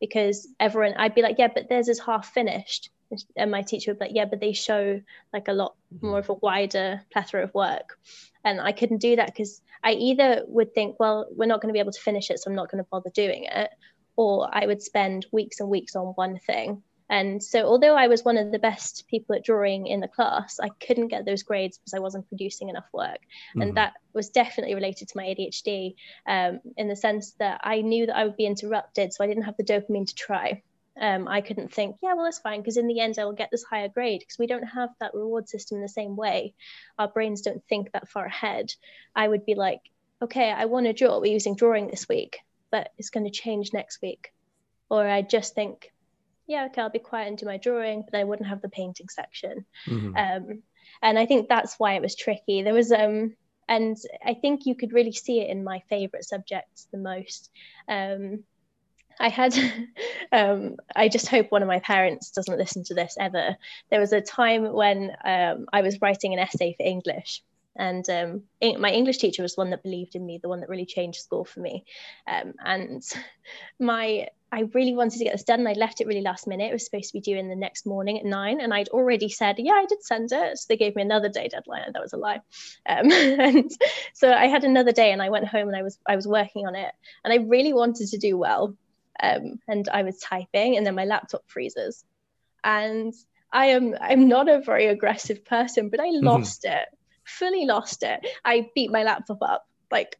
Because everyone, I'd be like, yeah, but theirs is half finished and my teacher would be like, yeah, but they show like a lot mm-hmm. more of a wider plethora of work. And I couldn't do that because I either would think, well, we're not going to be able to finish it, so I'm not going to bother doing it, or I would spend weeks and weeks on one thing. And so, although I was one of the best people at drawing in the class, I couldn't get those grades because I wasn't producing enough work. Mm-hmm. And that was definitely related to my ADHD um, in the sense that I knew that I would be interrupted. So, I didn't have the dopamine to try um, I couldn't think, yeah, well, that's fine, because in the end, I will get this higher grade because we don't have that reward system in the same way. Our brains don't think that far ahead. I would be like, okay, I want to draw. We're using drawing this week, but it's going to change next week. Or I just think, yeah, okay, I'll be quiet and do my drawing, but I wouldn't have the painting section. Mm-hmm. Um, and I think that's why it was tricky. There was, um, and I think you could really see it in my favorite subjects the most. Um, I had, (laughs) um, I just hope one of my parents doesn't listen to this ever. There was a time when um, I was writing an essay for English, and um, my English teacher was one that believed in me, the one that really changed school for me. Um, and (laughs) my, I really wanted to get this done, and I left it really last minute. It was supposed to be due in the next morning at nine, and I'd already said, yeah, I did send it. So they gave me another day deadline, and that was a lie. Um, (laughs) and so I had another day, and I went home and I was I was working on it, and I really wanted to do well um, and I was typing, and then my laptop freezes. And I am I'm not a very aggressive person, but I mm-hmm. lost mm-hmm. it, fully lost it. I beat my laptop up, like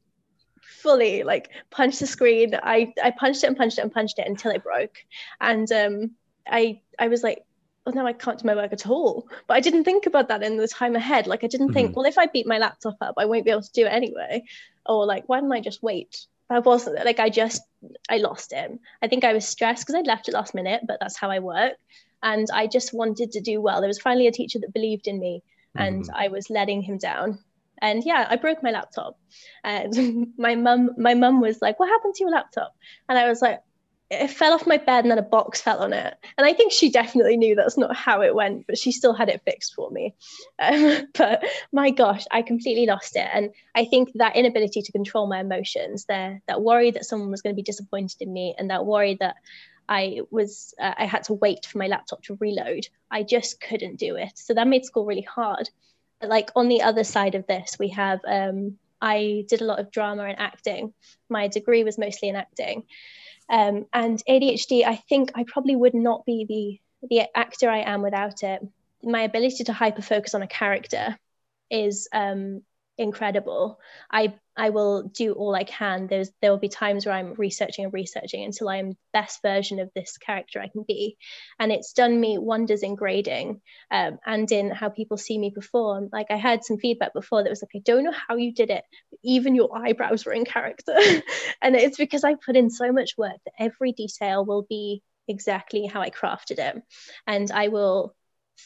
fully, like punched the screen. I I punched it and punched it and punched it until it broke. And um, I I was like, oh no, I can't do my work at all. But I didn't think about that in the time ahead. Like I didn't mm-hmm. think, well, if I beat my laptop up, I won't be able to do it anyway. Or like, why don't I just wait? I wasn't like I just I lost him. I think I was stressed because I'd left it last minute, but that's how I work. And I just wanted to do well. There was finally a teacher that believed in me, and mm-hmm. I was letting him down. And yeah, I broke my laptop. And (laughs) my mum, my mum was like, "What happened to your laptop?" And I was like, it fell off my bed and then a box fell on it. And I think she definitely knew that's not how it went, but she still had it fixed for me. Um, (laughs) but my gosh, I completely lost it. And I think that inability to control my emotions, there, that worry that someone was going to be disappointed in me, and that worry that I was, uh, I had to wait for my laptop to reload. I just couldn't do it. So that made school really hard. But like on the other side of this, we have, um, I did a lot of drama and acting. My degree was mostly in acting. Um, and ADHD, I think I probably would not be the the actor I am without it. My ability to hyper focus on a character is um, incredible. I I will do all I can. There's there will be times where I'm researching and researching until I'm the best version of this character I can be, and it's done me wonders in grading um, and in how people see me perform. Like I had some feedback before that was like, I don't know how you did it, even your eyebrows were in character, (laughs) and it's because I put in so much work that every detail will be exactly how I crafted it, and I will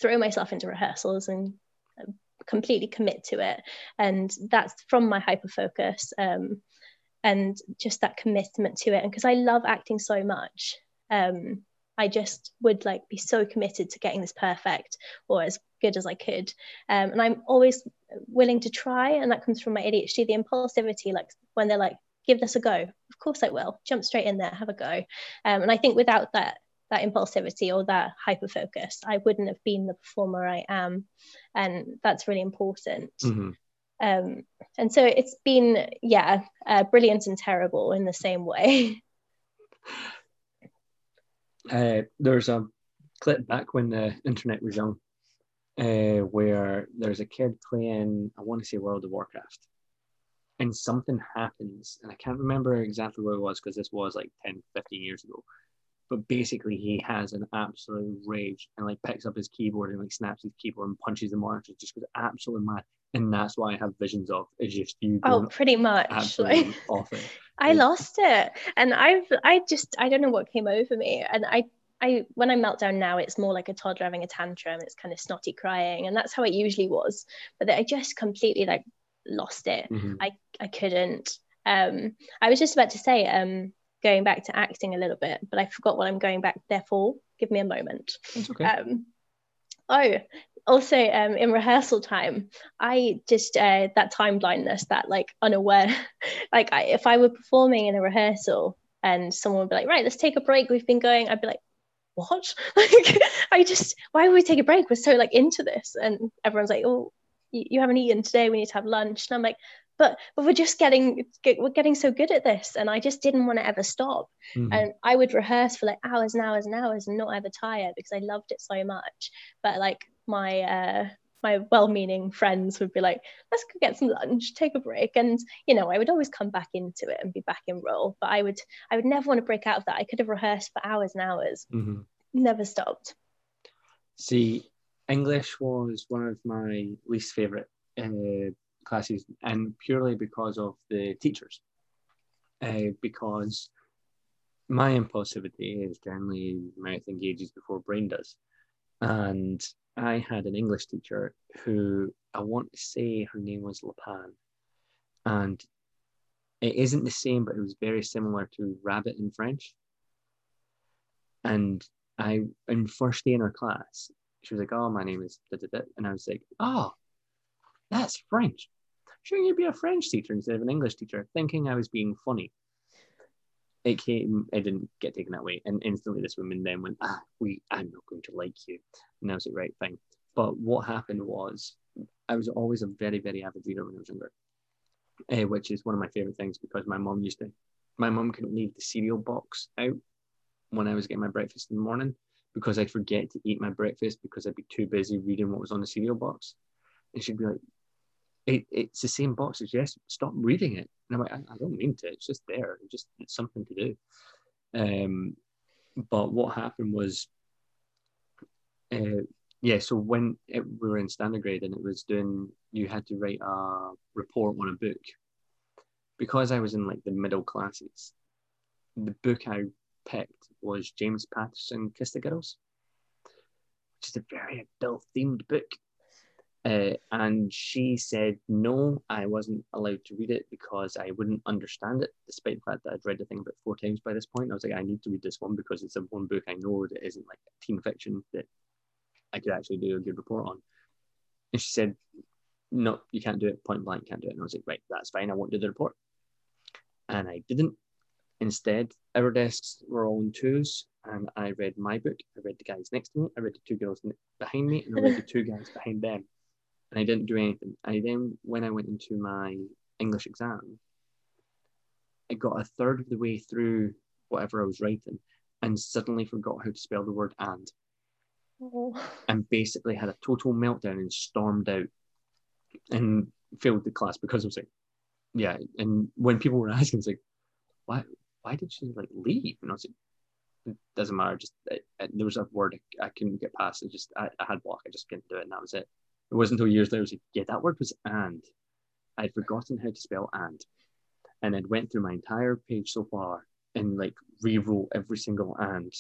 throw myself into rehearsals and completely commit to it. And that's from my hyper focus um, and just that commitment to it. And because i love acting so much um, i just would like be so committed to getting this perfect or as good as i could. Um, and i'm always willing to try and that comes from my adhd the impulsivity like when they're like give this a go. Of course i will. Jump straight in there. Have a go. Um, and i think without that that impulsivity or that hyper focus i wouldn't have been the performer i am. And that's really important. Mm-hmm. um, and so it's been yeah uh, brilliant and terrible in the same way. (laughs) Uh, there's a clip back when the internet was young uh, where there's a kid playing i want to say world of warcraft. And something happens and i can't remember exactly what it was because this was like 10 15 years ago but basically he has an absolute rage and like picks up his keyboard and like snaps his keyboard and punches the monitor just goes absolutely mad and that's why I have visions of is just you. Oh, pretty much. Like, off it. (laughs) I lost it, and I've I just I don't know what came over me, and I I when I melt down now, it's more like a toddler having a tantrum. It's kind of snotty crying, and that's how it usually was. But I just completely like lost it. Mm-hmm. I I couldn't. Um, I was just about to say um going back to acting a little bit, but I forgot what I'm going back there for. Give me a moment. Okay. Um, oh, also um, in rehearsal time i just uh, that time blindness that like unaware (laughs) like I, if i were performing in a rehearsal and someone would be like right let's take a break we've been going i'd be like what (laughs) like i just why would we take a break we're so like into this and everyone's like oh you, you haven't eaten today we need to have lunch and i'm like but but we're just getting we're getting so good at this and i just didn't want to ever stop. Mhm. and i would rehearse for like hours and hours and hours and not ever tire because i loved it so much. But like my uh my well-meaning friends would be like let's go get some lunch take a break and you know i would always come back into it and be back in role but i would i would never want to break out of that. I could have rehearsed for hours and hours. Mhm. never stopped. See, English was one of my least favorite uh, classes, and purely because of the teachers. Uh, because my impulsivity is generally mouth engages before brain does, and I had an English teacher who I want to say her name was Lapan, and it isn't the same, but it was very similar to rabbit in French. And I, in first day in her class, she was like, "Oh, my name is," da, da, da. and I was like, "Oh, that's French. Shouldn't you be a French teacher instead of an English teacher?" Thinking I was being funny. It came. It didn't get taken that way, and instantly this woman then went, "Ah, we, I'm not going to like you," and I was like, "Right, fine." But what happened was, I was always a very, very avid reader when I was younger, eh, which is one of my favorite things because my mom used to. My mom couldn't leave the cereal box out when I was getting my breakfast in the morning because I'd forget to eat my breakfast because I'd be too busy reading what was on the cereal box. And she'd be like, it, it's the same box as yes, stop reading it. And I'm like, I, I don't mean to, it's just there. It's just it's something to do. Um, but what happened was, uh, yeah, so when it, we were in standard grade and it was doing, you had to write a report on a book. Because I was in like the middle classes, the book I picked was James Patterson Kiss the Girls, which is a very adult themed book. Uh, and she said, no, I wasn't allowed to read it because I wouldn't understand it, despite the fact that I'd read the thing about four times by this point. I was like, I need to read this one because it's a one book I know that isn't like teen fiction that I could actually do a good report on. And she said, no, you can't do it, point blank, can't do it. And I was like, right, that's fine, I won't do the report. And I didn't. Instead, our desks were all in twos, and I read my book. I read the guys next to me. I read the two girls behind me, and I read the two guys behind them. And I didn't do anything. I then, when I went into my English exam, I got a third of the way through whatever I was writing, and suddenly forgot how to spell the word "and," oh. and basically had a total meltdown and stormed out, and failed the class because I was like, yeah. And when people were (laughs) asking, it's like, why? Why did she like leave? And I was like, it doesn't matter. Just it, it, there was a word I, I couldn't get past. It just I, I had block. I just couldn't do it, and that was it. It wasn't until years later I was like, yeah, that word was and. I'd forgotten how to spell and, and I'd went through my entire page so far and like rewrote every single and,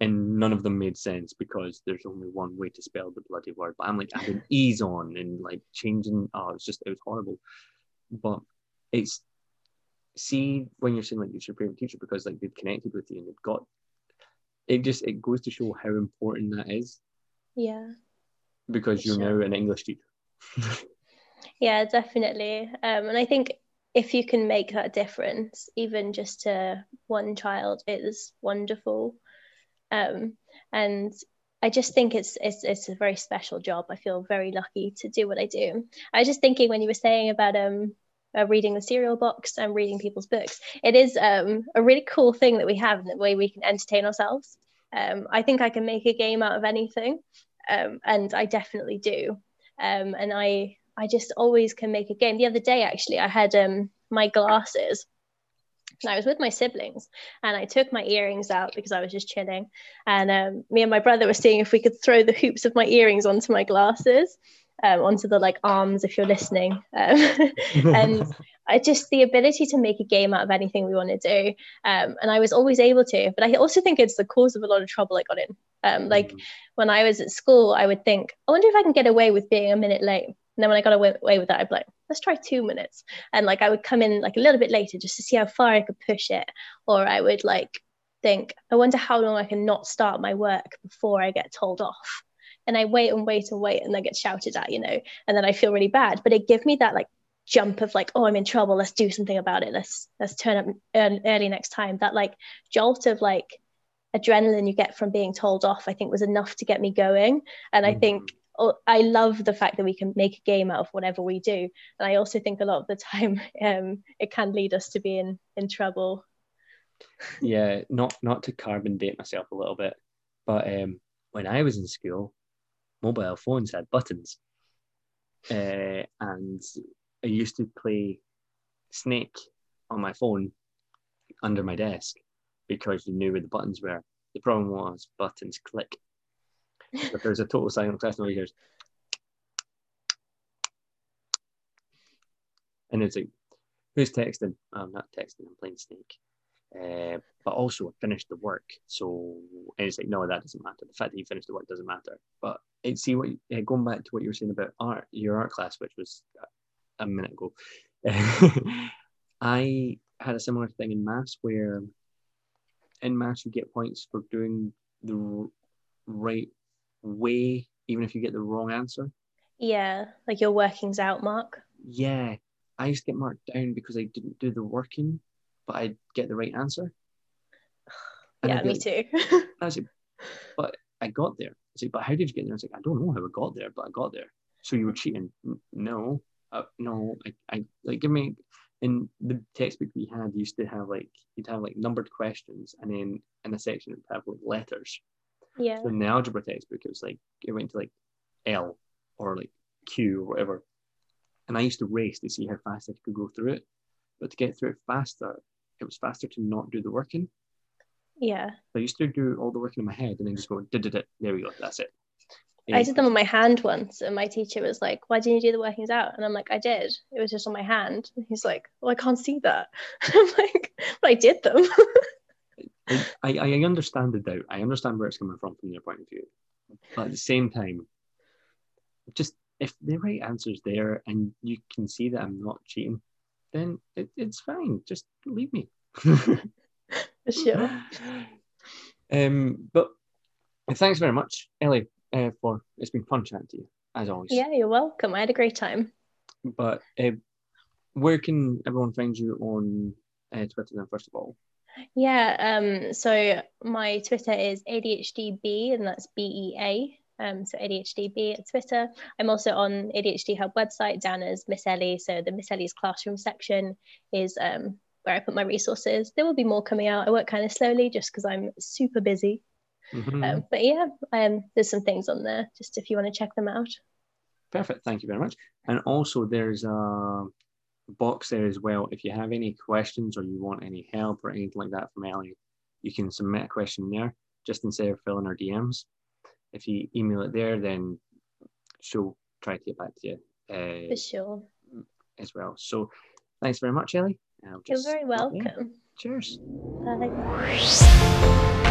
and none of them made sense because there's only one way to spell the bloody word. But I'm like adding e's on and like changing. Oh, it's just it was horrible. But it's see when you're saying like it's your favorite teacher because like they've connected with you and they've got it just it goes to show how important that is yeah because you're now an English teacher. (laughs) yeah definitely. Um, and i think if you can make that difference even just to one child it is wonderful. Um, and i just think it's, it's it's a very special job. I feel very lucky to do what i do. I was just thinking when you were saying about um uh, reading the cereal box and reading people's books it is um, a really cool thing that we have in the way we can entertain ourselves. Um, i think i can make a game out of anything um, and i definitely do um, and i I just always can make a game. The other day, actually, I had um, my glasses. And I was with my siblings, and I took my earrings out because I was just chilling. And um, me and my brother were seeing if we could throw the hoops of my earrings onto my glasses. Um, onto the like arms if you're listening. Um, (laughs) and I just the ability to make a game out of anything we want to do. Um, and I was always able to, but I also think it's the cause of a lot of trouble I got in. Um, like mm. when I was at school, I would think, I wonder if I can get away with being a minute late. And then when I got away with that, I'd be like, let's try two minutes. And like I would come in like a little bit later just to see how far I could push it. Or I would like think, I wonder how long I can not start my work before I get told off. And I wait and wait and wait and then get shouted at, you know, and then I feel really bad. But it gave me that like jump of like, oh, I'm in trouble. Let's do something about it. Let's let's turn up early next time. That like jolt of like adrenaline you get from being told off, I think was enough to get me going. And I think mm-hmm. oh, I love the fact that we can make a game out of whatever we do. And I also think a lot of the time (laughs) um, it can lead us to being in trouble yeah, not not to carbon date myself a little bit, but um, when I was in school, mobile phones had buttons, uh, and I used to play Snake on my phone under my desk because you knew where the buttons were. The problem was buttons click. If there's a total silence, that's nobody hears. And it's like, who's texting? Oh, I'm not texting, I'm playing Snake. Uh, but also finished the work. So and it's like, no, that doesn't matter. The fact that you finished the work doesn't matter. But it, see what uh, going back to what you were saying about art, your art class, which was a minute ago. (laughs) I had a similar thing in maths where in maths you get points for doing the right way, even if you get the wrong answer. Yeah, like your workings out mark. Yeah, I used to get marked down because I didn't do the working but I'd get the right answer. And yeah, me too. (laughs) I like, but I got there. I like, but how did you get there? I was like, I don't know how I got there, but I got there. So you were cheating? No, uh, no. I, I like give me in the textbook we had. Used to have like you'd have like numbered questions, and then in a section it'd have like letters. Yeah. So in the algebra textbook, it was like it went to like L or like Q or whatever, and I used to race to see how fast I could go through it. But to get through it faster, it was faster to not do the working. Yeah. I used to do all the working in my head and then just go, did it, there we go, that's it. I did them on my hand once, and my teacher was like, "Why didn't you do the workings out?" And I'm like, "I did. It was just on my hand." And he's like, "Well, I can't see that." (laughs) I'm like, "But I did them." I, I understand the doubt. I understand where it's coming from from their point of view, but at the same time, just if the right answer's there and you can see that I'm not cheating, then it, it's fine. Just leave me. (laughs) sure. Um, but thanks very much, Ellie, uh, for it's been fun chatting to you as always. Yeah, you're welcome. I had a great time. But uh, where can everyone find you on uh, Twitter then, first of all? Yeah, um, so my Twitter is ADHDB, and that's B E A. Um, so ADHDB at Twitter. I'm also on ADHD Hub website down as Miss Ellie. So the Miss Ellie's classroom section is um, where I put my resources. There will be more coming out. I work kind of slowly just because I'm super busy. Mm-hmm. Um, but yeah, um, there's some things on there just if you want to check them out. Perfect. Thank you very much. And also, there's a box there as well. If you have any questions or you want any help or anything like that from Ellie, you can submit a question there just instead of filling our DMs if you email it there, then she'll try to get back to you. Uh, For sure. As well. So thanks very much, Ellie. You're very welcome. Cheers. Bye.